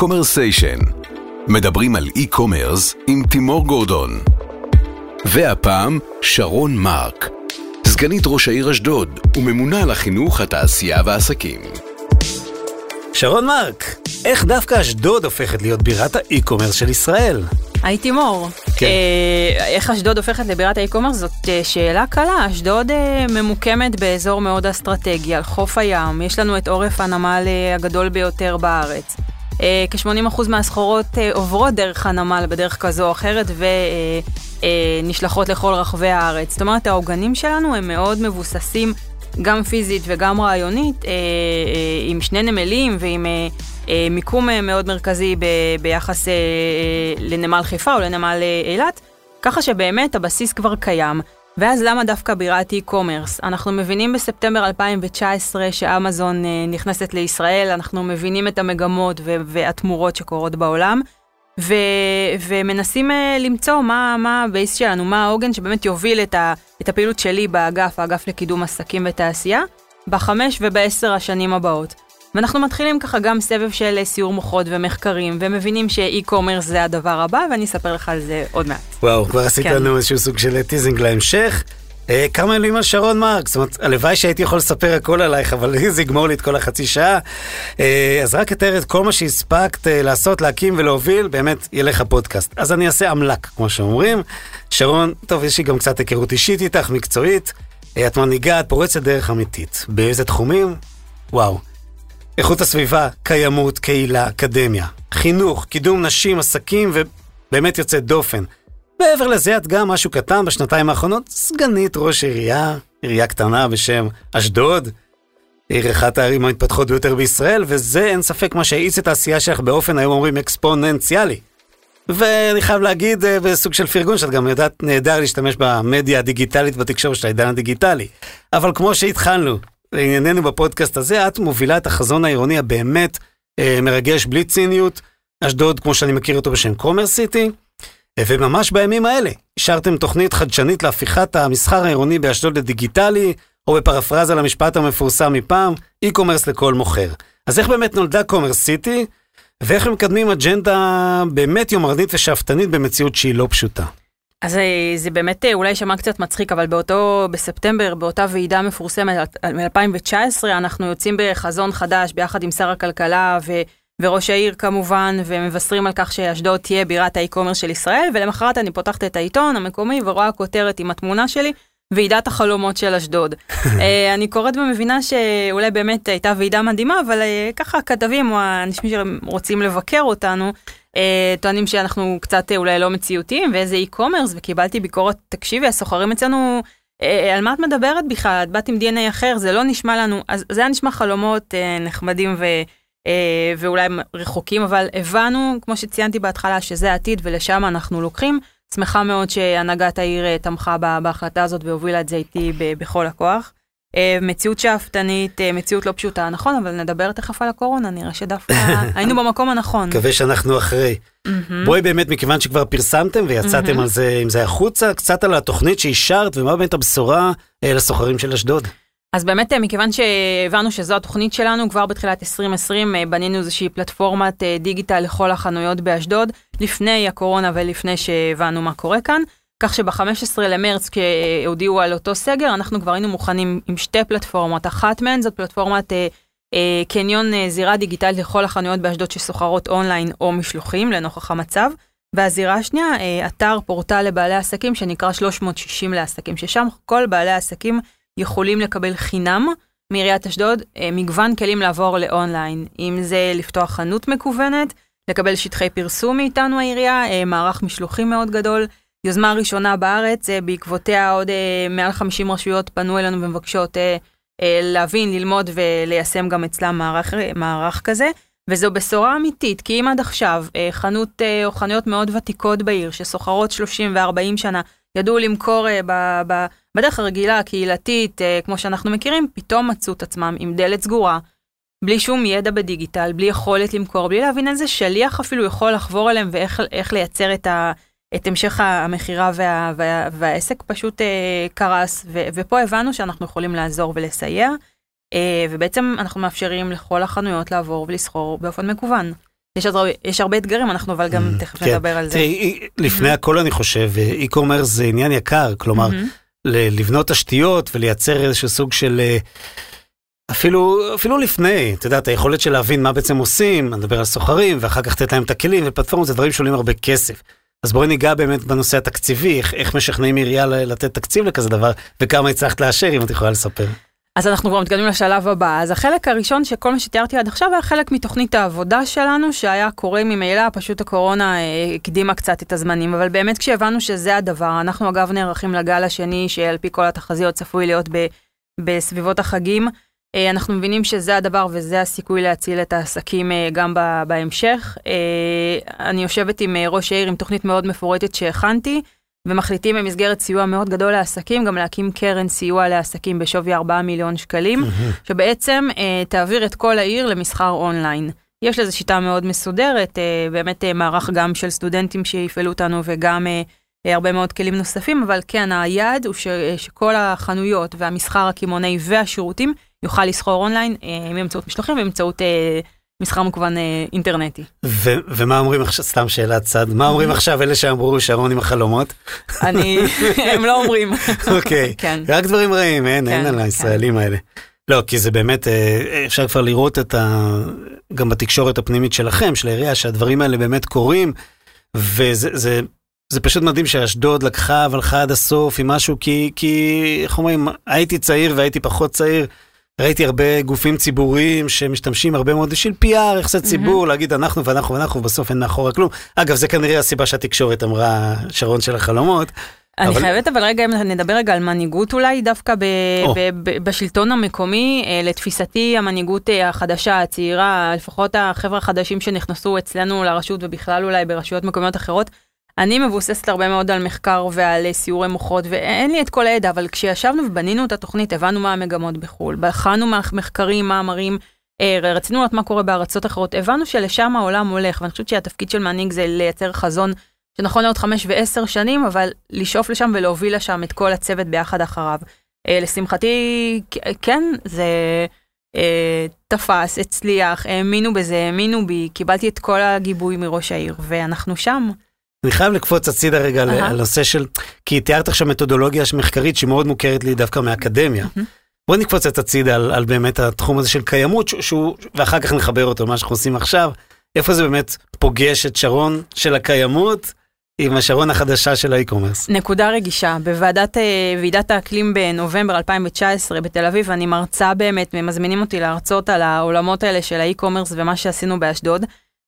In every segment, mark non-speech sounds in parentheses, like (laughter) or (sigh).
Commersation. מדברים על e-commerce עם תימור גורדון. והפעם שרון מרק, סגנית ראש העיר אשדוד וממונה על החינוך, התעשייה והעסקים. שרון מרק, איך דווקא אשדוד הופכת להיות בירת ה e-commerce של ישראל? היי תימור, כן. אה, איך אשדוד הופכת לבירת ה e-commerce זאת אה, שאלה קלה. אשדוד אה, ממוקמת באזור מאוד אסטרטגי, על חוף הים, יש לנו את עורף הנמל הגדול ביותר בארץ. אה, כ-80% מהסחורות אה, עוברות דרך הנמל בדרך כזו או אחרת ונשלחות לכל רחבי הארץ. זאת אומרת, העוגנים שלנו הם מאוד מבוססים גם פיזית וגם רעיונית, אה, אה, עם שני נמלים ועם אה, אה, מיקום אה, מאוד מרכזי ביחס אה, אה, לנמל חיפה או לנמל אה, אילת, ככה שבאמת הבסיס כבר קיים. ואז למה דווקא בירת e-commerce? אנחנו מבינים בספטמבר 2019 שאמזון אה, נכנסת לישראל, אנחנו מבינים את המגמות והתמורות שקורות בעולם, ו- ומנסים אה, למצוא מה, מה ה base שלנו, מה העוגן שבאמת יוביל את, ה- את הפעילות שלי באגף, האגף לקידום עסקים ותעשייה, בחמש ובעשר השנים הבאות. ואנחנו מתחילים ככה גם סבב של אה, סיעור מוחות ומחקרים, ומבינים ש e-commerce זה הדבר הבא, ואני אספר לך על זה עוד מעט. וואו, כבר עשית כן. לנו איזשהו סוג של teasing להמשך. אה, כמה מילים על שרון מרק, זאת אומרת, הלוואי שהייתי יכול לספר הכל עלייך, אבל (laughs) זה יגמור לי את כל החצי שעה. אה, אז רק אתאר את כל מה שהספקת אה, לעשות, להקים ולהוביל, באמת יהיה לך פודקאסט. אז אני אעשה עמלק, כמו שאומרים. שרון, טוב, יש לי גם קצת היכרות אישית איתך, מקצועית. אה, את מנהיגה, את פורצת דרך אמיתית. באיזה תחומים? וואו. איכות הסביבה, קיימות, קהילה, אקדמיה, חינוך, קידום נשים, עסקים ובאמת יוצאת דופן. מעבר לזה את גם משהו קטן בשנתיים האחרונות, סגנית ראש עירייה, עירייה קטנה בשם אשדוד, עיר אחת הערים המתפתחות ביותר בישראל, וזה אין ספק מה שהאיץ את העשייה שלך באופן היום אומרים אקספוננציאלי. ואני חייב להגיד אה, בסוג של פרגון שאת גם יודעת נהדר להשתמש במדיה הדיגיטלית בתקשורת של העידן הדיגיטלי. אבל כמו שהתחלנו, לענייננו בפודקאסט הזה, את מובילה את החזון העירוני הבאמת אה, מרגש בלי ציניות, אשדוד כמו שאני מכיר אותו בשם קומר סיטי, אה, וממש בימים האלה אישרתם תוכנית חדשנית להפיכת המסחר העירוני באשדוד לדיגיטלי, או בפרפרזה למשפט המפורסם מפעם, אי-קומרס לכל מוכר. אז איך באמת נולדה קומר סיטי, ואיך הם מקדמים אג'נדה באמת יומרנית ושאפתנית במציאות שהיא לא פשוטה. אז אה, זה באמת אה, אולי יישמע קצת מצחיק, אבל באותו, בספטמבר, באותה ועידה מפורסמת מ-2019, אנחנו יוצאים בחזון חדש ביחד עם שר הכלכלה ו, וראש העיר כמובן, ומבשרים על כך שאשדוד תהיה בירת האי-קומרס של ישראל, ולמחרת אני פותחת את העיתון המקומי ורואה כותרת עם התמונה שלי. ועידת החלומות של אשדוד. (laughs) אה, אני קוראת ומבינה שאולי באמת הייתה ועידה מדהימה, אבל אה, ככה הכתבים או האנשים שרוצים לבקר אותנו, אה, טוענים שאנחנו קצת אה, אולי לא מציאותיים, ואיזה אי-קומרס, וקיבלתי ביקורת, תקשיבי, הסוחרים אצלנו, אה, על מה את מדברת בכלל? את באת עם DNA אחר, זה לא נשמע לנו, אז זה היה נשמע חלומות אה, נחמדים ו... אה, ואולי רחוקים, אבל הבנו, כמו שציינתי בהתחלה, שזה העתיד ולשם אנחנו לוקחים. שמחה מאוד שהנהגת העיר אה, תמכה בה- בהחלטה הזאת והובילה את זה איתי בכל הכוח. אה, מציאות שאפתנית, אה, מציאות לא פשוטה, נכון, אבל נדבר תכף על הקורונה, נראה שדווקא (laughs) היינו במקום הנכון. מקווה שאנחנו אחרי. בואי באמת, מכיוון שכבר פרסמתם ויצאתם. על זה, עם זה החוצה, קצת על התוכנית שאישרת ומה באמת הבשורה אה, לסוחרים של אשדוד. אז באמת, מכיוון שהבנו שזו התוכנית שלנו, כבר בתחילת 2020 אה, בנינו איזושהי פלטפורמת דיגיטל לכל החנויות באשדוד, לפני הקורונה ולפני שהבנו מה קורה כאן. כך שב-15 למרץ, כשהודיעו על אותו סגר, אנחנו כבר היינו מוכנים עם שתי פלטפורמות. אחת מהן זאת פלטפורמת אה, אה, קניון אה, זירה דיגיטלית לכל החנויות באשדוד שסוחרות אונליין או משלוחים, לנוכח המצב. והזירה השנייה, אה, אתר פורטל לבעלי עסקים שנקרא 360 לעסקים, ששם כל בעלי העסקים יכולים לקבל חינם מעיריית אשדוד אה, מגוון כלים לעבור לאונליין, אם זה לפתוח חנות מקוונת, לקבל שטחי פרסום מאיתנו העירייה, אה, מערך משלוחים מאוד גדול. יוזמה ראשונה בארץ, אה, בעקבותיה עוד אה, מעל 50 רשויות פנו אלינו ומבקשות אה, להבין, ללמוד וליישם גם אצלם מערך, מערך כזה. וזו בשורה אמיתית, כי אם עד עכשיו חנות או חנויות מאוד ותיקות בעיר, שסוחרות 30 ו-40 שנה, ידעו למכור ב, ב, בדרך הרגילה, הקהילתית, כמו שאנחנו מכירים, פתאום מצאו את עצמם עם דלת סגורה, בלי שום ידע בדיגיטל, בלי יכולת למכור, בלי להבין איזה שליח אפילו יכול לחבור אליהם ואיך איך לייצר את, ה, את המשך המכירה וה, וה, והעסק פשוט אה, קרס, ו, ופה הבנו שאנחנו יכולים לעזור ולסייע, אה, ובעצם אנחנו מאפשרים לכל החנויות לעבור ולסחור באופן מקוון. יש, הרבה, יש הרבה אתגרים, אנחנו אבל גם Mm, תכף כן. נדבר על זה. תראי, לפני הכל אני חושב, e-commerce זה עניין יקר, כלומר. ל- לבנות תשתיות ולייצר איזשהו סוג של... אה, אפילו, אפילו לפני, את יודעת, היכולת של להבין מה בעצם עושים, אני מדבר על סוחרים, ואחר כך לתת להם את הכלים ופלטפורמות, זה דברים שעולים הרבה כסף. אז בואי ניגע באמת בנושא התקציבי, איך, איך משכנעים עירייה לתת תקציב לכזה דבר, וכמה הצלחת לאשר, אם את יכולה לספר. אז אנחנו כבר מתקדמים לשלב הבא. אז החלק הראשון שכל מה שתיארתי עד עכשיו היה חלק מתוכנית העבודה שלנו, שהיה קורה ממילא, פשוט הקורונה אה, הקדימה קצת את הזמנים, אבל באמת כשהבנו שזה הדבר, אנחנו אגב נערכים לגל השני, שעל פי כל התחזיות צפוי להיות ב, בסביבות החגים. אה, אנחנו מבינים שזה הדבר וזה הסיכוי להציל את העסקים אה, גם בהמשך. אה, אני יושבת עם ראש העיר עם תוכנית מאוד מפורטת שהכנתי. ומחליטים במסגרת סיוע מאוד גדול לעסקים, גם להקים קרן סיוע לעסקים בשווי 4 מיליון שקלים, שבעצם תעביר את כל העיר למסחר אונליין. יש לזה שיטה מאוד מסודרת, באמת מערך גם של סטודנטים שיפעלו אותנו וגם הרבה מאוד כלים נוספים, אבל כן, היעד הוא ש, שכל החנויות והמסחר הקמעונאי והשירותים יוכל לסחור אונליין אה, באמצעות משלוחים ובאמצעות אה, מסחר מקוון אה, אינטרנטי. ו- ומה אומרים עכשיו, סתם שאלת צד, מה אומרים עכשיו אלה שאמרו שרון עם החלומות? אני, (laughs) הם לא אומרים. אוקיי, כן. רק דברים רעים, אין, אין כן, על כן. הישראלים האלה. לא, כי זה באמת, אפשר כבר לראות את ה... גם בתקשורת הפנימית שלכם, של העירייה, שהדברים האלה באמת קורים, וזה זה, זה פשוט מדהים שאשדוד לקחה והלכה עד הסוף עם משהו, כי, כי, איך אומרים, הייתי צעיר והייתי פחות צעיר. ראיתי הרבה גופים ציבוריים שמשתמשים הרבה מאוד בשביל PR, יחסי ציבור, להגיד אנחנו ואנחנו ואנחנו, ובסוף אין מאחורה כלום. אגב, זה כנראה הסיבה שהתקשורת אמרה שרון של החלומות. אני אבל- חייבת אבל רגע, אם נדבר רגע על מנהיגות אולי, דווקא ב, או. ב, ב, בשלטון המקומי, אה, לתפיסתי המנהיגות אה, החדשה, הצעירה, לפחות החבר'ה החדשים שנכנסו אצלנו לרשות ובכלל אולי ברשויות מקומיות אחרות, אני מבוססת הרבה מאוד על מחקר ועל אה, סיורי מוחות, ואין לי את כל הידע, אבל כשישבנו ובנינו את התוכנית, הבנו מה המגמות בחו"ל, בחנו מחקרים, מאמרים, אה, רצינו לראות מה קורה בארצות אחרות, הבנו שלשם העולם הולך, ואני חושבת שהתפקיד של מנהיג זה לייצר חזון שנכון לעוד חמש ועשר שנים, אבל לשאוף לשם ולהוביל לשם את כל הצוות ביחד אחריו. אה, לשמחתי, כן, זה אה, תפס, הצליח, האמינו בזה, האמינו בי, קיבלתי את כל הגיבוי מראש העיר, ואנחנו שם. אני חייב לקפוץ הצידה רגע אהה. על הנושא של, כי תיארת עכשיו מתודולוגיה מחקרית שהיא מאוד מוכרת לי דווקא מהאקדמיה. בוא נקפוץ את הצידה על, על באמת התחום הזה של קיימות, שהוא- ואחר כך נחבר אותו למה שאנחנו עושים עכשיו. איפה זה באמת פוגש את שרון של הקיימות עם השרון החדשה של האי-קומרס. נקודה רגישה, בוועדת אה, ועידת האקלים בנובמבר 2019 בתל אביב, אני מרצה באמת, ומזמינים אותי להרצות על העולמות האלה של האי-קומרס ומה שעשינו באשדוד.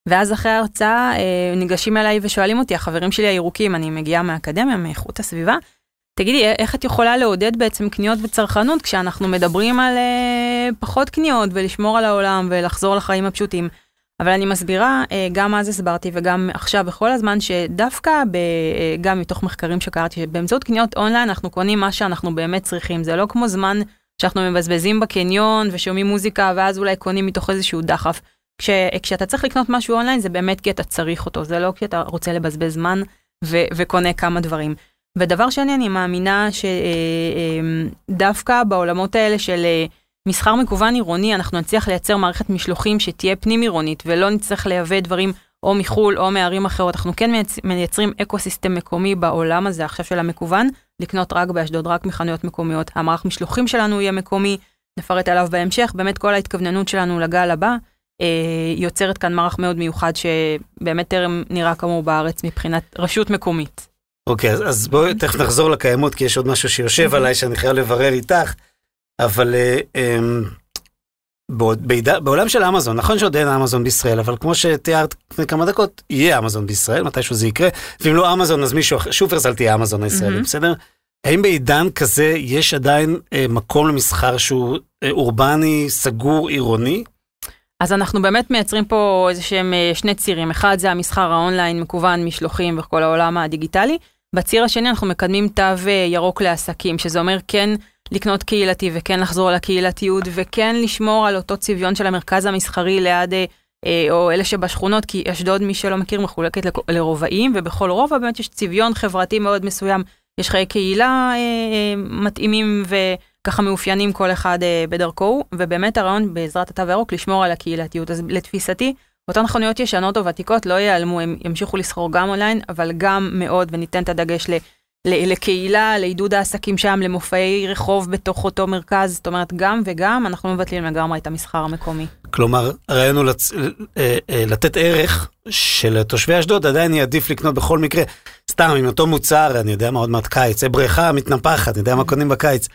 ואז אחרי ההרצאה אה, ניגשים אליי ושואלים אותי, החברים שלי הירוקים, אני מגיעה מהאקדמיה, מאיכות הסביבה, תגידי, א- איך את יכולה לעודד בעצם קניות וצרכנות כשאנחנו מדברים על אה, פחות קניות ולשמור על העולם ולחזור לחיים הפשוטים? אבל אני מסבירה, אה, גם אז הסברתי וגם עכשיו בכל הזמן, שדווקא ב, אה, גם מתוך מחקרים שקראתי, שבאמצעות קניות אונליין אנחנו קונים מה שאנחנו באמת צריכים. זה לא כמו זמן שאנחנו מבזבזים בקניון ושומעים מוזיקה ואז אולי קונים מתוך איזשהו דחף. כש, כשאתה צריך לקנות משהו אונליין זה באמת כי אתה צריך אותו, זה לא כי אתה רוצה לבזבז זמן ו, וקונה כמה דברים. ודבר שני, אני מאמינה שדווקא בעולמות האלה של אה, מסחר מקוון עירוני, אנחנו נצליח לייצר מערכת משלוחים שתהיה פנים עירונית, ולא נצטרך לייבא דברים או מחו"ל או מערים אחרות. אנחנו כן מייצ- מייצרים ecosystem מקומי בעולם הזה עכשיו של המקוון, לקנות רק באשדוד, רק מחנויות מקומיות. המערך משלוחים שלנו יהיה מקומי, נפרט עליו בהמשך. באמת כל ההתכווננות שלנו לגל הבא אה, יוצרת כאן מערך מאוד מיוחד שבאמת טרם נראה כמוהו בארץ מבחינת רשות מקומית. אוקיי, אז, אז בואי תכף נחזור לקיימות, כי יש עוד משהו שיושב עליי שאני חייב לברר איתך, אבל אה, אמ, בעוד- בעיד- בעולם של אמזון, נכון שעוד אין אמזון בישראל, אבל כמו שתיארת לפני כמה דקות, יהיה אמזון בישראל, מתישהו זה יקרה, ואם לא אמזון אז מישהו אחר, שופרסל תהיה אמזון הישראלי. בסדר? האם בעידן כזה יש עדיין אה, מקום למסחר שהוא אה, אורבני, סגור, עירוני? אז אנחנו באמת מייצרים פה איזה שהם אה, שני צירים, אחד זה המסחר האונליין, מקוון, משלוחים וכל העולם הדיגיטלי. בציר השני אנחנו מקדמים תו אה, ירוק לעסקים, שזה אומר כן לקנות קהילתי וכן לחזור לקהילתיות וכן לשמור על אותו צביון של המרכז המסחרי ליד, אה, או אלה שבשכונות, כי אשדוד, מי שלא מכיר, מחולקת לרובעים, ובכל רובע באמת יש צביון חברתי מאוד מסוים. יש חיי קהילה מתאימים וככה מאופיינים כל אחד אה, בדרכו, ובאמת הרעיון בעזרת התו הירוק לשמור על הקהילתיות. אז לתפיסתי, אותן חנויות ישנות או ותיקות לא ייעלמו, הם ימשיכו לסחור גם אונליין, אבל גם מאוד, וניתן את הדגש ל... לקהילה, לעידוד העסקים שם, למופעי רחוב בתוך אותו מרכז, זאת אומרת גם וגם, אנחנו לא מבטלים לגמרי את המסחר המקומי. כלומר, הרעיון הוא לצ... אה, אה, לתת ערך שלתושבי אשדוד עדיין יהיה עדיף לקנות בכל מקרה, סתם עם אותו מוצר, אני יודע מה עוד מעט קיץ, בריכה מתנפחת, אני יודע מה קונים בקיץ.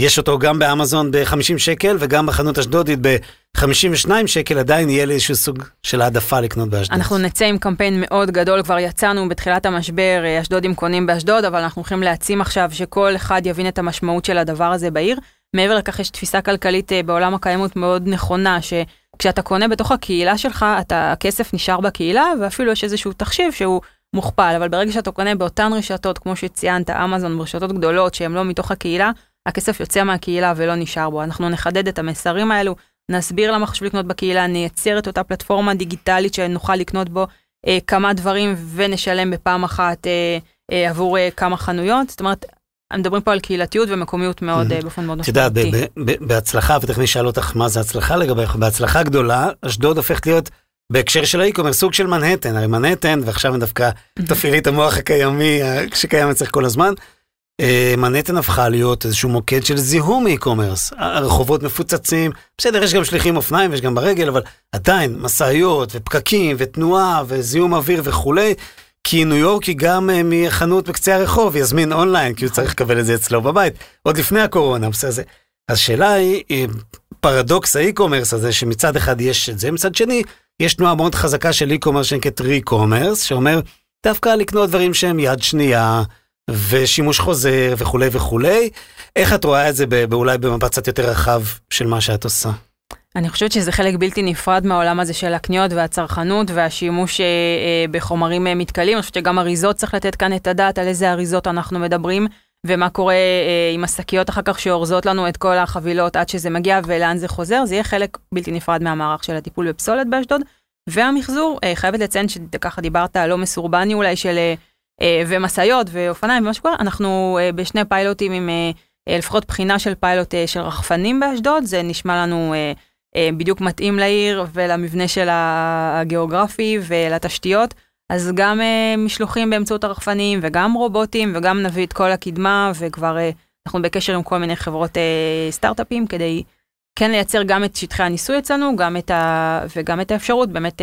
יש אותו גם באמזון ב-50 שקל וגם בחנות אשדודית ב-52 שקל, עדיין יהיה לי איזשהו סוג של העדפה לקנות באשדוד. אנחנו נצא עם קמפיין מאוד גדול, כבר יצאנו בתחילת המשבר, אה, אשדודים קונים באשדוד, אבל אנחנו הולכים להעצים עכשיו שכל אחד יבין את המשמעות של הדבר הזה בעיר. מעבר לכך יש תפיסה כלכלית אה, בעולם הקיימות מאוד נכונה, שכשאתה קונה בתוך הקהילה שלך, אתה, הכסף נשאר בקהילה, ואפילו יש איזשהו תחשיב שהוא מוכפל, אבל ברגע שאתה קונה באותן רשתות, כמו שציינת, אמזון, רשתות גדולות שהן לא מתוך הקהילה, הכסף יוצא מהקהילה ולא נשאר בו. אנחנו נחדד את המסרים האלו, נסביר למה חשוב לקנות בקהילה, נייצר את אותה פלטפורמה דיגיטלית שנוכל לקנות בו אה, כמה דברים ונשלם בפעם אחת אה, אה, עבור אה, כמה חנויות. זאת אומרת, מדברים פה על קהילתיות ומקומיות מאוד, אה, באופן מאוד משמעותי. את יודעת, בהצלחה, ותכף נשאל אותך מה זה הצלחה לגביך, בהצלחה גדולה, אשדוד הופכת להיות בהקשר של האי-קומר, סוג של מנהטן, הרי מנהטן, ועכשיו דווקא תפעילי את המוח הקיימי שקיים אצלך כל הזמן, מנהטן הפכה להיות איזשהו מוקד של זיהום e-commerce. הרחובות מפוצצים, בסדר, יש גם שליחים אופניים ויש גם ברגל, אבל עדיין משאיות ופקקים ותנועה וזיהום אוויר וכולי. כי ניו יורק היא גם אה, מחנות בקצה הרחוב, יזמין אונליין, כי הוא צריך לקבל את זה אצלו בבית, עוד לפני הקורונה, בסדר. אז השאלה היא, אה, פרדוקס ה e-commerce הזה, שמצד אחד יש את זה, מצד שני, יש תנועה מאוד חזקה של e-commerce שנקראת re-commerce, שאומר, דווקא לקנות דברים שהם יד שנייה, ושימוש חוזר וכולי וכולי. איך את רואה את זה אולי במבט קצת יותר רחב של מה שאת עושה? אני חושבת שזה חלק בלתי נפרד מהעולם הזה של הקניות והצרכנות והשימוש אה, אה, בחומרים אה, מתכלים. אני חושבת שגם אריזות צריך לתת כאן את הדעת על איזה אריזות אנחנו מדברים, ומה קורה עם השקיות אחר כך שאורזות לנו את כל החבילות עד שזה מגיע ולאן זה חוזר. זה יהיה חלק בלתי נפרד מהמערך של הטיפול בפסולת באשדוד. והמחזור, חייבת לציין שככה דיברת לא מסורבני אולי של... ומשאיות ואופניים ומה שקורה, אנחנו אה, בשני פיילוטים עם אה, לפחות בחינה של פיילוט של רחפנים באשדוד, זה נשמע לנו בדיוק מתאים לעיר ולמבנה של הגיאוגרפי ולתשתיות. אז גם משלוחים באמצעות הרחפנים וגם רובוטים וגם נביא את כל הקדמה וכבר אנחנו בקשר עם כל מיני חברות סטארט-אפים כדי כן לייצר גם את שטחי הניסוי אצלנו גם את ה... וגם את האפשרות באמת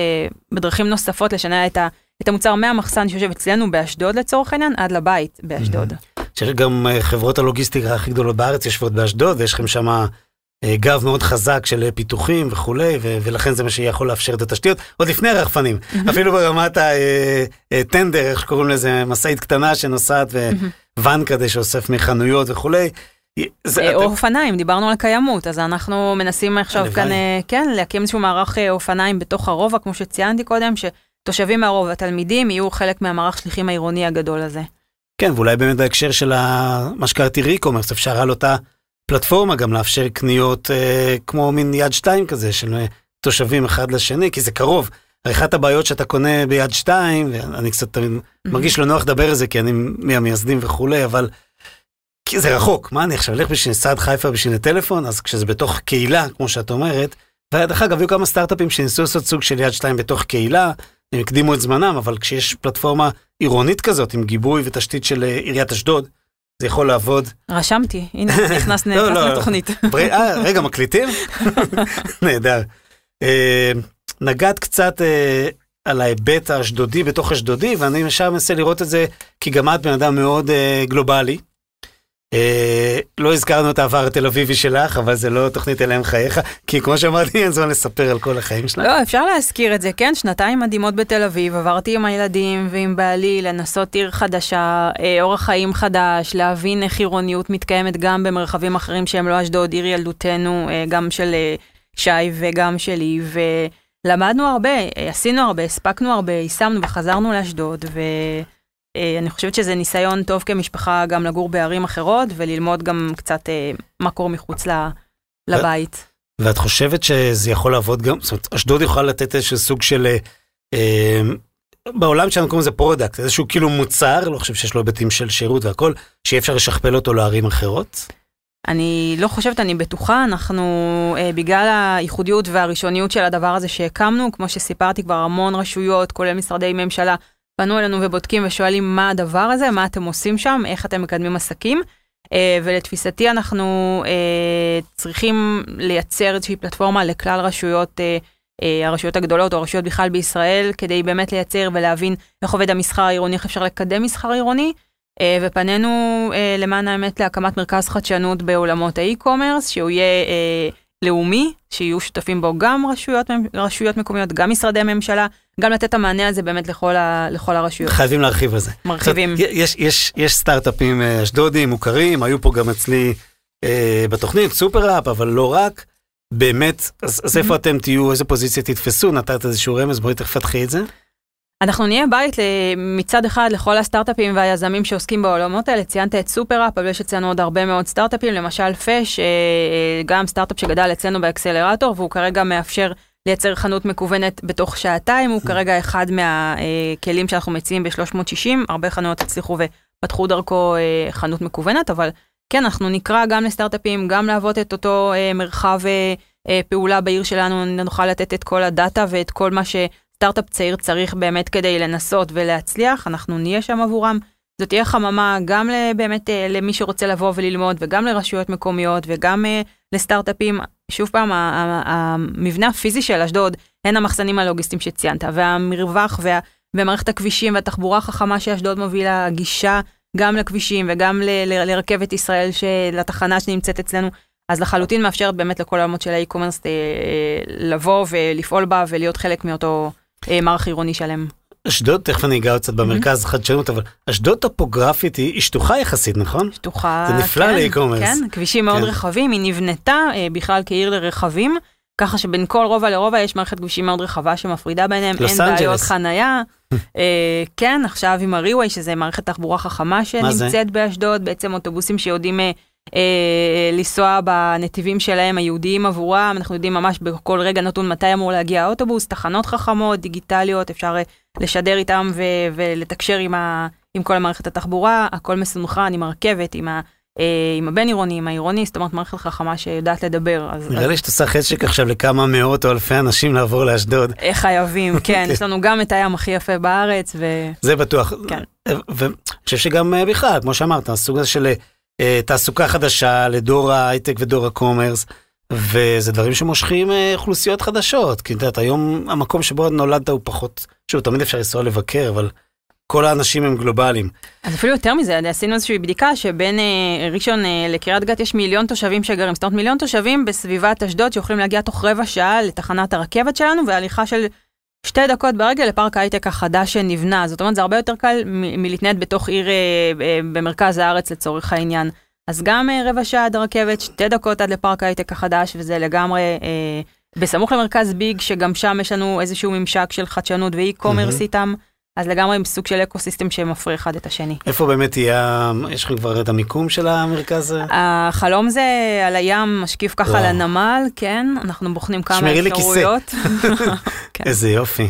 בדרכים נוספות לשנע את ה... את המוצר מהמחסן שיושב אצלנו באשדוד לצורך העניין, עד לבית באשדוד. שיש גם אה, חברות הלוגיסטיקה הכי גדולות בארץ יושבות באשדוד, ויש לכם שם אה, גב מאוד חזק של אה, פיתוחים וכולי, ולכן זה מה שיכול לאפשר את התשתיות, עוד לפני הרחפנים, אפילו ברמת הטנדר, איך שקוראים לזה, משאית קטנה שנוסעת, וואן כזה שאוסף מחנויות וכולי. או אופניים, דיברנו על קיימות, אז אנחנו מנסים עכשיו כאן, כן, להקים איזשהו מערך אופניים בתוך הרובע, כמו שציינתי קודם, תושבים מהרובע, התלמידים, יהיו חלק מהמערך שליחים העירוני הגדול הזה. כן, ואולי באמת בהקשר של מה שקראתי re-commerce, אפשר על אותה פלטפורמה גם לאפשר קניות אה, כמו מין יד שתיים כזה, של אה, תושבים אחד לשני, כי זה קרוב. הרי אחת הבעיות שאתה קונה ביד שתיים, ואני קצת תמיד מרגיש לא נוח לדבר על זה, כי אני מהמייסדים וכולי, אבל כי זה רחוק, מה אני עכשיו אלך בשביל סעד חיפה בשביל הטלפון? אז כשזה בתוך קהילה, כמו שאת אומרת, ודרך אגב, היו כמה סטארט-אפים שניסו לעשות סוג של יד שתיים בתוך קהילה, הם הקדימו את זמנם, אבל כשיש פלטפורמה עירונית כזאת, עם גיבוי ותשתית של אה, עיריית אשדוד, זה יכול לעבוד. רשמתי, הנה, (laughs) נכנס לא, לא. לתוכנית. אה, רגע, מקליטים? (laughs) נהדר. אה, נגעת קצת על ההיבט האשדודי בתוך אשדודי, ואני ישר מנסה לראות את זה, כי גם את בן אדם מאוד גלובלי. אה, לא הזכרנו את העבר התל אביבי שלך, אבל זה לא תוכנית אליהם חייך, כי כמו שאמרתי, אין זמן לספר על כל החיים שלך. לא, אפשר להזכיר את זה, כן, שנתיים מדהימות בתל אביב, עברתי עם הילדים ועם בעלי לנסות עיר חדשה, אה, אורח חיים חדש, להבין איך עירוניות מתקיימת גם במרחבים אחרים שהם לא אשדוד, עיר ילדותנו, אה, גם של שי וגם שלי, ולמדנו הרבה, עשינו הרבה, הספקנו הרבה, יישמנו וחזרנו לאשדוד, ו... אה, אני חושבת שזה ניסיון טוב כמשפחה גם לגור בערים אחרות וללמוד גם קצת אה, מה קורה מחוץ לבית. ואת חושבת שזה יכול לעבוד גם, זאת אומרת, אשדוד יכולה לתת איזשהו סוג של, אה, אה, בעולם שלנו קוראים לזה product, איזשהו כאילו מוצר, לא חושב שיש לו היבטים של שירות והכל, שאי אפשר לשכפל אותו לערים אחרות? אני לא חושבת, אני בטוחה, אנחנו, אה, בגלל הייחודיות והראשוניות של הדבר הזה שהקמנו, כמו שסיפרתי כבר, המון רשויות, כולל משרדי ממשלה, פנו אלינו ובודקים ושואלים מה הדבר הזה, מה אתם עושים שם, איך אתם מקדמים עסקים. אה, ולתפיסתי אנחנו אה, צריכים לייצר איזושהי פלטפורמה לכלל רשויות, אה, הרשויות הגדולות או הרשויות בכלל בישראל, כדי באמת לייצר ולהבין איך עובד המסחר העירוני, איך אפשר לקדם מסחר עירוני. ופנינו למען האמת להקמת מרכז חדשנות בעולמות ה e-commerce, שהוא יהיה לאומי, שיהיו שותפים בו גם רשויות, רשויות מקומיות, גם משרדי ממשלה, גם לתת את המענה הזה באמת לכל, ה, לכל הרשויות. חייבים להרחיב על זה. מרחיבים. יש, יש, יש סטארט-אפים אשדודים מוכרים, היו פה גם אצלי אה, בתוכנית, סופר-אפ, אבל לא רק. באמת, אז, אז איפה אתם תהיו, איזה פוזיציה תתפסו? נתת איזשהו רמז, בואי תפתחי את זה. אנחנו נהיה בית מצד אחד לכל הסטארט-אפים והיזמים שעוסקים בעולמות האלה, ציינת את סופר-אפ, אבל יש אצלנו עוד הרבה מאוד סטארט-אפים, למשל פש, אה, אה, גם סטארט-אפ שגדל אצלנו באקסלרטור, והוא כרגע מאפשר לייצר חנות מקוונת בתוך שעתיים, הוא כרגע אחד מהכלים שאנחנו מציעים ב-360, הרבה חנויות הצליחו ופתחו דרכו אה, חנות מקוונת, אבל כן, אנחנו נקרא גם לסטארט-אפים, גם להוות את אותו מרחב פעולה בעיר שלנו, נוכל לתת את כל הדאטה ואת כל מה ש... סטארט-אפ צעיר צריך באמת כדי לנסות ולהצליח, אנחנו נהיה שם עבורם. זאת תהיה חממה גם באמת אה, למי שרוצה לבוא וללמוד וגם לרשויות מקומיות וגם אה, לסטארט-אפים. שוב פעם, המבנה הפיזי של אשדוד, הן המחסנים הלוגיסטיים שציינת, והמרווח וה, ומערכת הכבישים והתחבורה החכמה שאשדוד מובילה, הגישה גם לכבישים וגם ל, ל, לרכבת ישראל, לתחנה שנמצאת אצלנו, אז לחלוטין מאפשרת באמת לכל העולמות של האי-קומרס אה, לבוא ולפעול בה ולהיות חלק מאותו אה, מערך עירוני שלם. אשדוד, תכף אני אגע קצת במרכז חדשנות, אבל אשדוד טופוגרפית היא שטוחה יחסית, נכון? שטוחה, זה נפלא כן, לאי-קומרס. כן, כבישים מאוד כן. רחבים, היא נבנתה אה, בכלל כעיר לרכבים, ככה שבין כל רובע לרובע יש מערכת כבישים מאוד רחבה שמפרידה ביניהם, אין בעיות חנייה. (laughs) אה, כן, עכשיו עם הריווי, שזה מערכת תחבורה חכמה שנמצאת באשדוד, בעצם אוטובוסים שיודעים אה, לנסוע בנתיבים שלהם הייעודיים עבורם, אנחנו יודעים ממש בכל רגע נתון מתי אמור להגיע האוטובוס, תחנות חכמות, דיגיטליות, אפשר אה, לשדר איתם ו- ולתקשר עם, ה- עם כל המערכת התחבורה, הכל מסונכרן עם הרכבת, עם ה... אה, עם הבין עירוני, עם העירוני, זאת אומרת מערכת חכמה שיודעת לדבר. אז, נראה אז... לי שאת עושה חשק עכשיו לכמה מאות או אלפי אנשים לעבור לאשדוד. חייבים, (laughs) כן, יש לנו גם את הים הכי יפה בארץ. ו... זה בטוח. כן. ואני חושב שגם בכלל, כמו שאמרת, הסוג הזה של אה, תעסוקה חדשה לדור ההייטק ודור הקומרס, וזה דברים שמושכים אה, אוכלוסיות חדשות. כי את יודעת, היום המקום שבו נולדת הוא פחות, שוב, תמיד אפשר לנסוע לבקר, אבל כל האנשים הם גלובליים. אז אפילו יותר מזה, עשינו איזושהי בדיקה שבין אה, ראשון אה, לקריית גת יש מיליון תושבים שגרים, זאת אומרת מיליון תושבים בסביבת אשדוד שיכולים להגיע תוך רבע שעה לתחנת הרכבת שלנו, והליכה של שתי דקות ברגל לפארק ההייטק החדש שנבנה, זאת אומרת זה הרבה יותר קל מלהתנייד בתוך עיר אה, אה, במרכז הארץ לצורך העניין. אז גם אה, רבע שעה עד הרכבת, שתי דקות עד לפארק ההייטק החדש, וזה לגמרי אה, בסמוך למרכז ביג, שגם שם יש לנו איזשהו ממשק של חדשנות ו e-commerce mm-hmm. איתם. אז לגמרי עם סוג של ecosystem שמפרה אחד את השני. איפה באמת יהיה, יש לכם כבר את המיקום של המרכז? החלום זה על הים, משקיף ככה וואו. לנמל, כן, אנחנו בוחנים כמה אפשרויות. (laughs) כן. איזה יופי.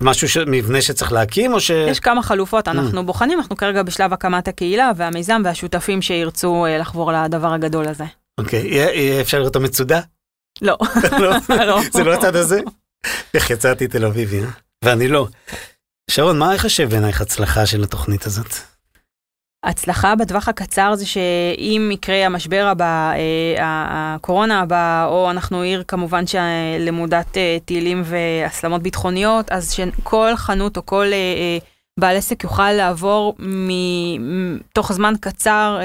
משהו, ש... מבנה שצריך להקים או ש... יש כמה חלופות, mm. אנחנו mm. בוחנים, אנחנו כרגע בשלב הקמת הקהילה והמיזם והשותפים שירצו אה, לחבור לדבר הגדול הזה. אוקיי, יהיה אפשר לראות את המצודה? לא. (laughs) לא? לא. זה לא הצד הזה? איך יצאתי תל אביבי, אה? ואני לא. שרון, מה יחשב בעינייך הצלחה של התוכנית הזאת? הצלחה בטווח הקצר זה שאם יקרה המשבר הבא, אה, הקורונה הבאה, או אנחנו עיר כמובן למודת אה, טילים והסלמות ביטחוניות, אז שכל חנות או כל אה, בעל עסק יוכל לעבור מתוך זמן קצר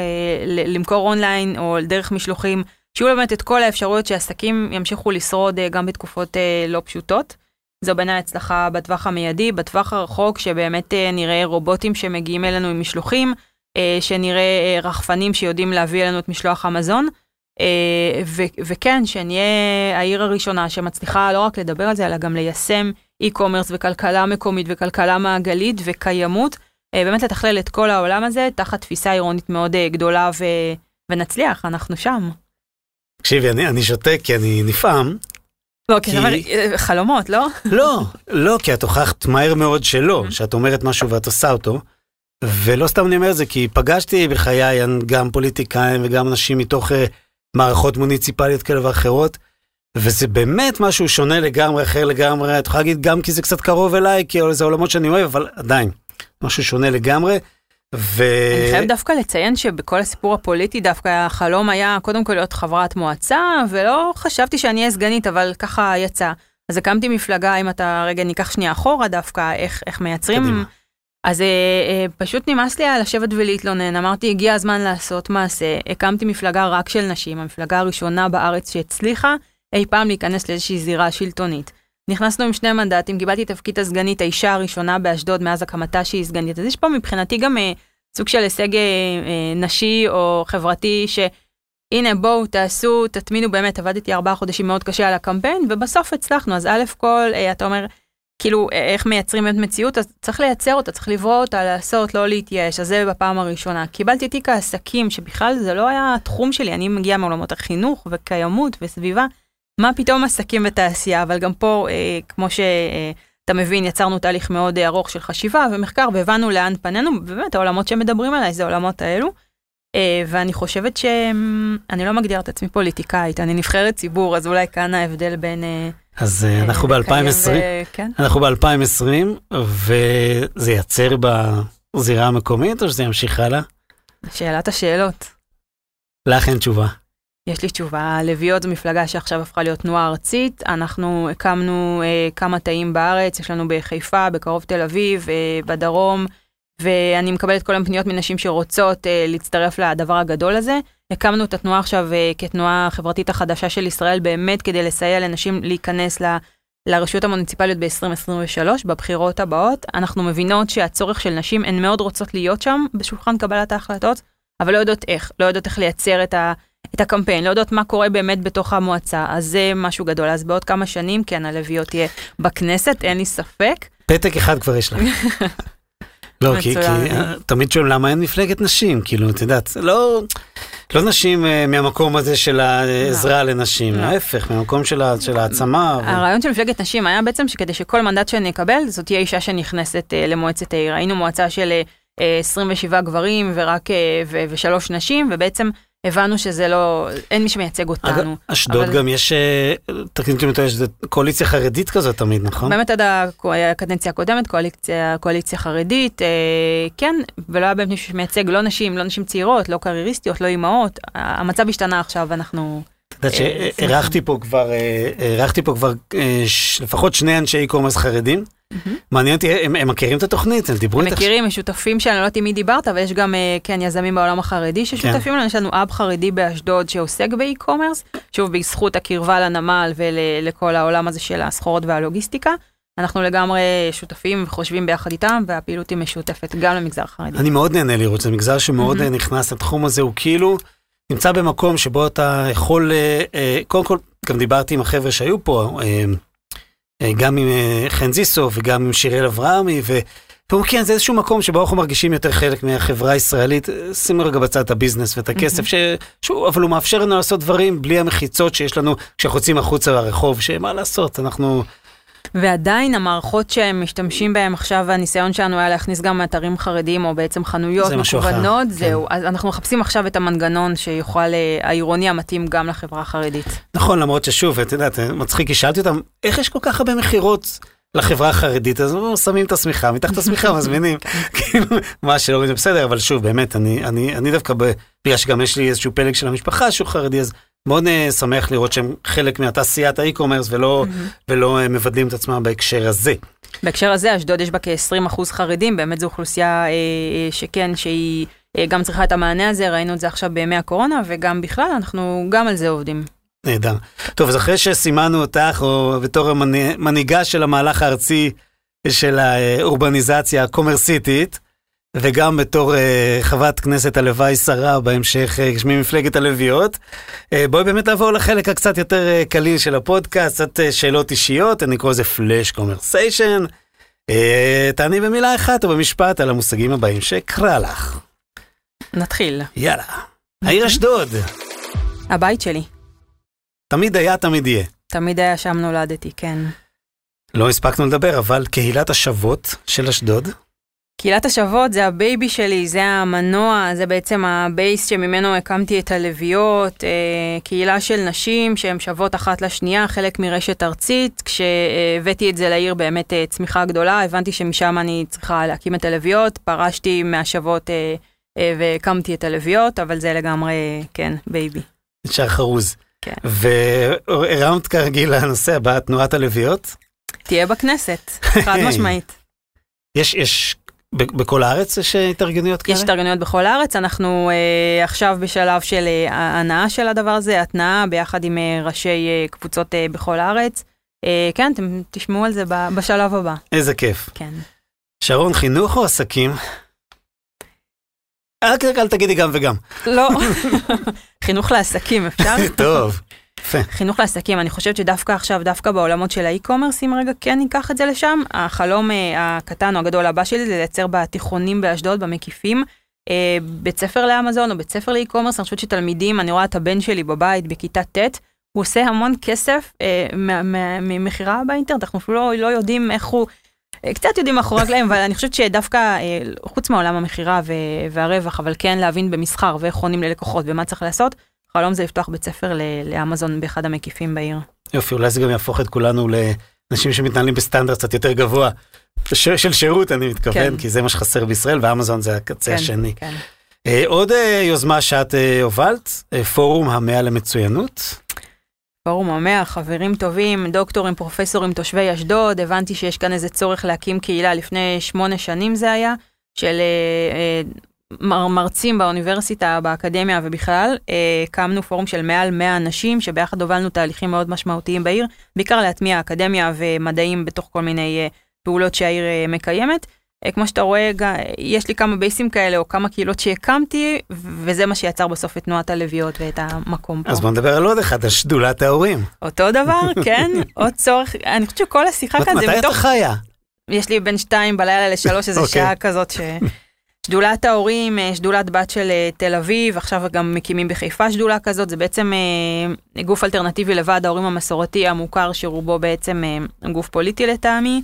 למכור אונליין או דרך משלוחים, שיהיו באמת את כל האפשרויות שעסקים ימשיכו לשרוד גם בתקופות לא פשוטות. זו בעיניי הצלחה בטווח המיידי, בטווח הרחוק שבאמת אה, נראה רובוטים שמגיעים אלינו עם משלוחים, אה, שנראה אה, רחפנים שיודעים להביא אלינו את משלוח המזון, וכן, שנהיה העיר הראשונה שמצליחה לא רק לדבר על זה, אלא גם ליישם e-commerce וכלכלה מקומית וכלכלה מעגלית וקיימות, באמת לתכלל את כל העולם הזה תחת תפיסה עירונית מאוד גדולה ו... ונצליח, אנחנו שם. תקשיבי, אני, אני שותק כי אני נפעם, לא, כי... אה, חלומות, לא? לא, לא, כי את הוכחת מהר מאוד שלא, שאת אומרת משהו ואת עושה אותו. ולא סתם אני אומר את זה, כי פגשתי בחיי גם פוליטיקאים וגם אנשים מתוך uh, מערכות מוניציפליות כאלה ואחרות. וזה באמת משהו שונה לגמרי, אחר לגמרי, את יכולה להגיד גם כי זה קצת קרוב אליי, כי זה עולמות שאני אוהב, אבל עדיין, משהו שונה לגמרי. ו... אני חייב דווקא לציין שבכל הסיפור הפוליטי דווקא החלום היה קודם כל להיות חברת מועצה, ולא חשבתי שאני אהיה סגנית, אבל ככה יצא. אז הקמתי מפלגה, אם אתה רגע ניקח שנייה אחורה דווקא, איך, איך מייצרים. קדימה. אז אה, אה, פשוט נמאס לי לשבת ולהתלונן, אמרתי הגיע הזמן לעשות מעשה, הקמתי מפלגה רק של נשים, המפלגה הראשונה בארץ שהצליחה אי פעם להיכנס לאיזושהי זירה שלטונית. נכנסנו עם שני מנדטים, קיבלתי תפקיד הסגנית, האישה הראשונה באשדוד מאז הקמתה שהיא סגנית. אז יש פה מבחינתי גם אה, סוג של הישג אה, אה, נשי או חברתי, שהנה בואו תעשו, תתמינו באמת, עבדתי ארבעה חודשים מאוד קשה על הקמפיין, ובסוף הצלחנו. אז א' כל, אתה אומר, כאילו, איך מייצרים את מציאות, אז צריך לייצר אותה, צריך לברוא אותה, לעשות, לא להתייאש. אז זה בפעם הראשונה. קיבלתי תיק העסקים, שבכלל זה לא היה התחום שלי, אני מגיעה מעולמות החינוך וקיימות וסביבה. מה פתאום עסקים בתעשייה, אבל גם פה, אה, כמו שאתה מבין, יצרנו תהליך מאוד ארוך של חשיבה ומחקר, והבנו לאן פנינו, ובאמת העולמות שמדברים עליי זה העולמות האלו. אה, ואני חושבת שאני לא מגדירה את עצמי פוליטיקאית, אני נבחרת ציבור, אז אולי כאן ההבדל בין... אה, אז אה, אנחנו ב-2020, ו... כן? אנחנו ב-2020, וזה ייצר בזירה המקומית, או שזה ימשיך הלאה? שאלת השאלות. לך אין תשובה. יש לי תשובה, לביאות זו מפלגה שעכשיו הפכה להיות תנועה ארצית, אנחנו הקמנו אה, כמה תאים בארץ, יש לנו בחיפה, בקרוב תל אביב, אה, בדרום, ואני מקבלת כל היום פניות מנשים שרוצות אה, להצטרף לדבר הגדול הזה. הקמנו את התנועה עכשיו אה, כתנועה החברתית החדשה של ישראל, באמת כדי לסייע לנשים להיכנס ל... לרשויות המוניציפליות ב-2023, בבחירות הבאות. אנחנו מבינות שהצורך של נשים, הן מאוד רוצות להיות שם בשולחן קבלת ההחלטות, אבל לא יודעות איך, לא יודעות איך לייצר את ה... את הקמפיין, לא יודעות מה קורה באמת בתוך המועצה, אז זה משהו גדול. אז בעוד כמה שנים, כן, הלוויות תהיה בכנסת, אין לי ספק. פתק אחד כבר יש לך. (laughs) לא, כי, כי אה, תמיד שואלים למה אין מפלגת נשים, כאילו, את יודעת, לא, לא נשים uh, מהמקום הזה של העזרה לא. לנשים, לא. ההפך, מהמקום של, של העצמה. הרעיון. של מפלגת נשים היה בעצם שכדי שכל מנדט שאני אקבל, זאת תהיה אישה שנכנסת uh, למועצת העיר. היינו מועצה של uh, 27 גברים ורק ושלוש נשים, ובעצם הבנו שזה לא, אין מי שמייצג אותנו. אשדוד אבל... גם יש, אה, תקנים אותי יש קואליציה חרדית כזאת תמיד, נכון? באמת עד הקדנציה הקודמת, קואליציה, קואליציה חרדית, אה, כן, ולא היה באמת מישהו שמייצג לא נשים, לא נשים צעירות, לא קרייריסטיות, לא אימהות. המצב השתנה עכשיו, אנחנו... את יודעת אה, שאירחתי פה כבר, אירחתי פה כבר לפחות שני אנשי commerce חרדים. מעניין אותי, הם מכירים את התוכנית? הם דיברו איתך? הם מכירים, יש שותפים שאני לא יודעת עם מי דיברת, אבל יש גם, אה, כן, יזמים בעולם החרדי ששותפים לנו, יש לנו hub חרדי באשדוד שעוסק ב e-commerce, שוב, בזכות הקרבה לנמל ולכל העולם הזה של הסחורות והלוגיסטיקה. אנחנו לגמרי שותפים וחושבים ביחד איתם, והפעילות היא משותפת גם למגזר החרדי. אני מאוד נהנה לראות, זה מגזר שמאוד נכנס לתחום הזה, הוא כאילו נמצא במקום שבו אתה יכול, אה, אה, קודם כל, גם דיברתי עם החבר'ה שהיו פה, אה, גם עם אה, חן זיסו וגם עם שיראל אברהמי, והוא כן, זה איזשהו מקום שבו אנחנו מרגישים יותר חלק מהחברה הישראלית, שימו רגע בצד את הביזנס ואת הכסף, ש... שהוא, אבל הוא מאפשר לנו לעשות דברים בלי המחיצות שיש לנו כשאנחנו יוצאים החוצה לרחוב, שמה לעשות, אנחנו... ועדיין המערכות שהם משתמשים בהם עכשיו, הניסיון שלנו היה להכניס גם אתרים חרדיים, או בעצם חנויות מקוונות, זהו. כן. אז אנחנו מחפשים עכשיו את המנגנון שיוכל, אה, העירוני המתאים גם לחברה החרדית. נכון, למרות ששוב, את יודעת, מצחיק, כי שאלתי אותם, איך יש כל כך הרבה מכירות? לחברה החרדית, אז שמים את השמיכה, מתחת השמיכה (laughs) מזמינים, כאילו, מה שלא זה בסדר, אבל שוב, באמת, אני, אני, אני דווקא, בגלל שגם יש לי איזשהו פלג של המשפחה שהוא חרדי, אז מאוד uh, שמח לראות שהם חלק מהתעשיית האי-קומרס ולא, mm-hmm. ולא uh, מבדלים את עצמם בהקשר הזה. בהקשר הזה, אשדוד יש בה כ-20% חרדים, באמת זו אוכלוסייה uh, שכן, שהיא גם צריכה את המענה הזה, ראינו את זה עכשיו בימי הקורונה, וגם בכלל, אנחנו גם על זה עובדים. נהדר. טוב, אז אחרי שסימנו אותך, או בתור המנהיגה של המהלך הארצי של האורבניזציה הקומרסיטית, וגם בתור אה, חברת כנסת הלוואי שרה בהמשך אה, ממפלגת הלביאות. אה, בואי באמת לעבור לחלק הקצת יותר אה, קליל של הפודקאסט, קצת אה, שאלות אישיות, אני קורא לזה פלאש קומרסיישן. אה, תעני במילה אחת או במשפט על המושגים הבאים שאקרא לך. נתחיל. יאללה. העיר אשדוד. הבית שלי. תמיד היה, תמיד יהיה. תמיד היה שם נולדתי, כן. לא הספקנו לדבר, אבל קהילת השוות של אשדוד. קהילת השוות זה ה baby שלי, זה המנוע, זה בעצם ה base שממנו הקמתי את הלביאות, אה, קהילה של נשים שהן שוות אחת לשנייה, חלק מרשת ארצית. כשהבאתי את זה לעיר באמת אה, צמיחה גדולה, הבנתי שמשם אני צריכה להקים את הלביאות, פרשתי מהשוות אה, והקמתי את הלביאות, אבל זה לגמרי, כן, baby. נשאר חרוז. כן. והרמת כרגיל לנושא הבא, תנועת הלביאות. תהיה בכנסת, חד משמעית. (laughs) יש, יש בכל הארץ יש אה, התארגנויות כאלה? יש התארגנויות בכל הארץ, אנחנו אה, עכשיו בשלב של אה, של הדבר הזה, התנעה ביחד עם אה, ראשי אה, קבוצות אה, בכל הארץ. אה, כן, אתם תשמעו על זה ב- בשלב הבא. איזה כיף. כן. שרון, חינוך או עסקים? אל, אל תגידי גם וגם. לא, (laughs) חינוך לעסקים, אפשר? (laughs) טוב, יפה. חינוך לעסקים, אני חושבת שדווקא עכשיו, דווקא בעולמות של האי-קומרס, אם רגע כן ניקח את זה לשם, החלום אה, הקטן או הגדול הבא שלי זה לייצר בתיכונים באשדוד, במקיפים, אה, בית ספר לאמזון או בית ספר לאי-קומרס, אני חושבת שתלמידים, אני רואה את הבן שלי בבית בכיתה ט', הוא עושה המון כסף אה, ממכירה באינטרנט, אנחנו אפילו לא, לא יודעים איך הוא, אה, קצת יודעים מאחורי הקלעים, אבל אני חושבת שדווקא, אה, חוץ מעולם המכירה והרווח, אבל כן להבין במסחר ואיך עונים ללקוחות ומה צריך לעשות, חלום זה לפתוח בית ספר לאמזון באחד המקיפים בעיר. יופי, אולי זה גם יהפוך את כולנו לאנשים שמתנהלים בסטנדרט קצת יותר גבוה. ש- של שירות אני מתכוון, כן. כי זה מה שחסר בישראל, ואמזון זה הקצה כן, השני. כן. אה, עוד אה, יוזמה שאת אה, הובלת, אה, פורום המאה למצוינות. פורום המאה, חברים טובים, דוקטורים, פרופסורים, תושבי אשדוד, הבנתי שיש כאן איזה צורך להקים קהילה, לפני שמונה שנים זה היה, של אה, אה, מר, מרצים באוניברסיטה, באקדמיה ובכלל. אה, הקמנו פורום של מעל 100 אנשים, שביחד הובלנו תהליכים מאוד משמעותיים בעיר, בעיקר להטמיע אקדמיה ומדעים בתוך כל מיני אה, פעולות שהעיר אה, מקיימת. אה, כמו שאתה רואה, יש לי כמה בייסים כאלה, או כמה קהילות שהקמתי, וזה מה שיצר בסוף את תנועת הלוויות ואת המקום פה. אז בוא נדבר על עוד אחד, על שדולת ההורים. אותו דבר, (laughs) כן, עוד צורך, אני חושבת שכל השיחה כאן זה מתי אתה מתוך, חיה? יש לי בין שתיים בלילה לשלוש איזה אוקיי. שעה כזאת ש... (laughs) שדולת ההורים, אה, שדולת בת של אה, תל אביב, עכשיו גם מקימים בחיפה שדולה כזאת, זה בעצם אה, גוף אלטרנטיבי לוועד ההורים המסורתי המוכר, שרובו בעצם גוף פוליטי לטעמי.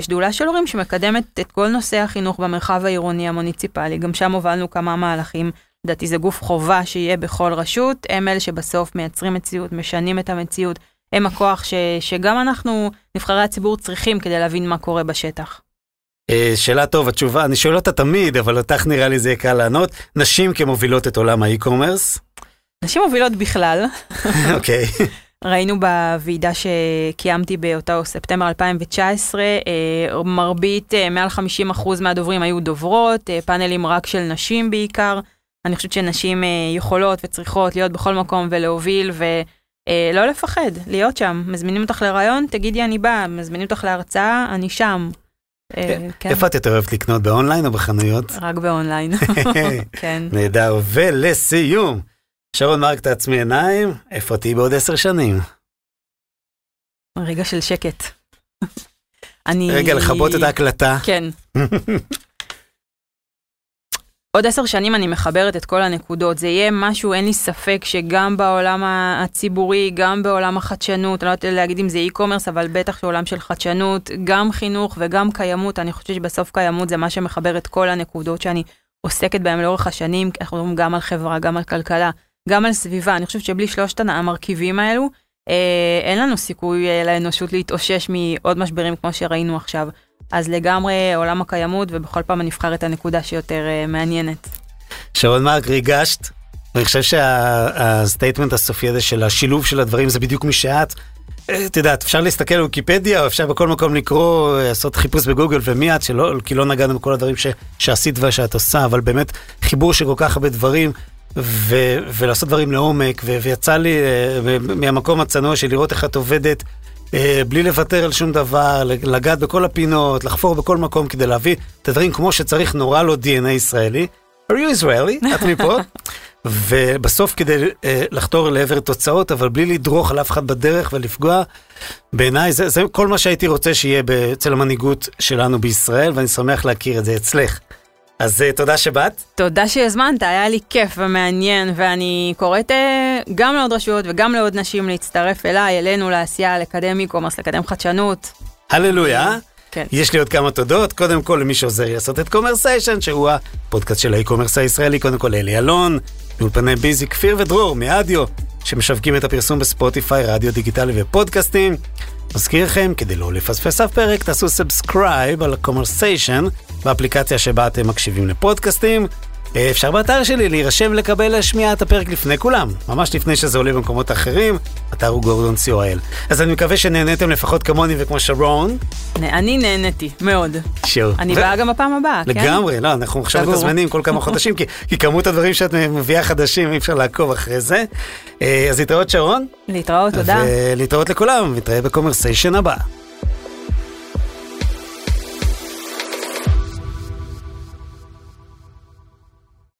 שדולה של הורים שמקדמת את כל נושא החינוך במרחב העירוני המוניציפלי, גם שם הובלנו כמה מהלכים. לדעתי זה גוף חובה שיהיה בכל רשות, הם אלה שבסוף מייצרים מציאות, משנים את המציאות, הם הכוח ש, שגם אנחנו, נבחרי הציבור, צריכים כדי להבין מה קורה בשטח. אה, שאלה טוב, התשובה, אני שואל אותה תמיד, אבל אותך נראה לי זה יהיה קל לענות. נשים כמובילות את עולם האי-קומרס. נשים מובילות בכלל, (laughs) אוקיי. ראינו בוועידה שקיימתי באותו ספטמבר 2019, אה, מרבית, אה, מעל 50% מהדוברים היו דוברות, פאנלים רק של נשים בעיקר. אני חושבת שנשים יכולות וצריכות להיות בכל מקום ולהוביל ולא לפחד, להיות שם. מזמינים אותך לרעיון, תגידי אני באה, מזמינים אותך להרצאה, אני שם. אה, כן, איפה את יותר אוהבת לקנות, באונליין או בחנויות? רק באונליין. (laughs) כן. נהדר, ולסיום, שרון מרק תעצמי עיניים, איפה תהיי בעוד עשר שנים? רגע של שקט. (laughs) אני... רגע, לכבות את ההקלטה. כן. (laughs) עוד עשר שנים אני מחברת את כל הנקודות, זה יהיה משהו, אין לי ספק שגם בעולם הציבורי, גם בעולם החדשנות, אני לא יודעת להגיד אם זה e-commerce, אבל בטח שעולם של חדשנות, גם חינוך וגם קיימות, אני חושבת שבסוף קיימות זה מה שמחבר את כל הנקודות שאני עוסקת בהן לאורך השנים, אנחנו מדברים גם על חברה, גם על כלכלה, גם על סביבה, אני חושבת שבלי שלושת המרכיבים האלו, אה, אין לנו סיכוי אה, לאנושות להתאושש מעוד משברים כמו שראינו עכשיו. אז לגמרי עולם הקיימות, ובכל פעם אני אבחר את הנקודה שיותר uh, מעניינת. שרון מרק, ריגשת. ואני חושב שהסטייטמנט הסופי הזה של השילוב של הדברים זה בדיוק מי שאת. אה, את יודעת, אפשר להסתכל על ויקיפדיה, או אפשר בכל מקום לקרוא, אה, לעשות חיפוש בגוגל ומי את, שלא, כי לא נגענו בכל הדברים ש, שעשית ושאת עושה, אבל באמת חיבור של כל כך הרבה דברים, ו, ולעשות דברים לעומק, ו, ויצא לי אה, מהמקום הצנוע של לראות איך את עובדת. אה, בלי לוותר על שום דבר, לגעת בכל הפינות, לחפור בכל מקום כדי להביא את הדברים כמו שצריך, נורא לא DNA ישראלי. are you Israeli? (laughs) את מפה? ובסוף כדי uh, לחתור לעבר תוצאות, אבל בלי לדרוך על אף אחד בדרך ולפגוע, בעיניי זה, זה כל מה שהייתי רוצה שיהיה אצל המנהיגות שלנו בישראל, ואני שמח להכיר את זה אצלך. אז uh, תודה שבאת. תודה שהזמנת, היה לי כיף ומעניין, ואני קוראת uh, גם לעוד רשויות וגם לעוד נשים להצטרף אליי, אלינו, לעשייה, לקדם e-commerce, לקדם חדשנות. הללויה. כן. יש לי עוד כמה תודות, קודם כל למי שעוזר לי לעשות את קומרסיישן, שהוא הפודקאסט של ה e-commerce הישראלי, קודם כל אלי אלון, מאולפני ביזי, כפיר ודרור, מאדיו, שמשווקים את הפרסום בספוטיפיי, רדיו דיגיטלי ופודקאסטים. מזכיר לכם, כדי לא לפספס אף פרק, תעשו subscribe על הקומרסיישן באפליקציה שבה אתם מקשיבים לפודקאסטים. אה, אפשר באתר שלי להירשם לקבל להשמיע את הפרק לפני כולם, ממש לפני שזה עולה במקומות אחרים, אתר הוא גורדון co.il. אז אני מקווה שנהניתם לפחות כמוני וכמו שרון. אני נהניתי, מאוד. שור. אני ו- באה גם בפעם הבאה, כן? לגמרי, לא, אנחנו עכשיו. מתזמנים כל כמה חודשים, כי, כי כמות הדברים שאת מביאה חדשים, אי אפשר לעקוב אחרי זה. אה, אז להתראות שרון, להתראות, תודה. ולהתראות לכולם, נתראה בקומרסיישן הבא.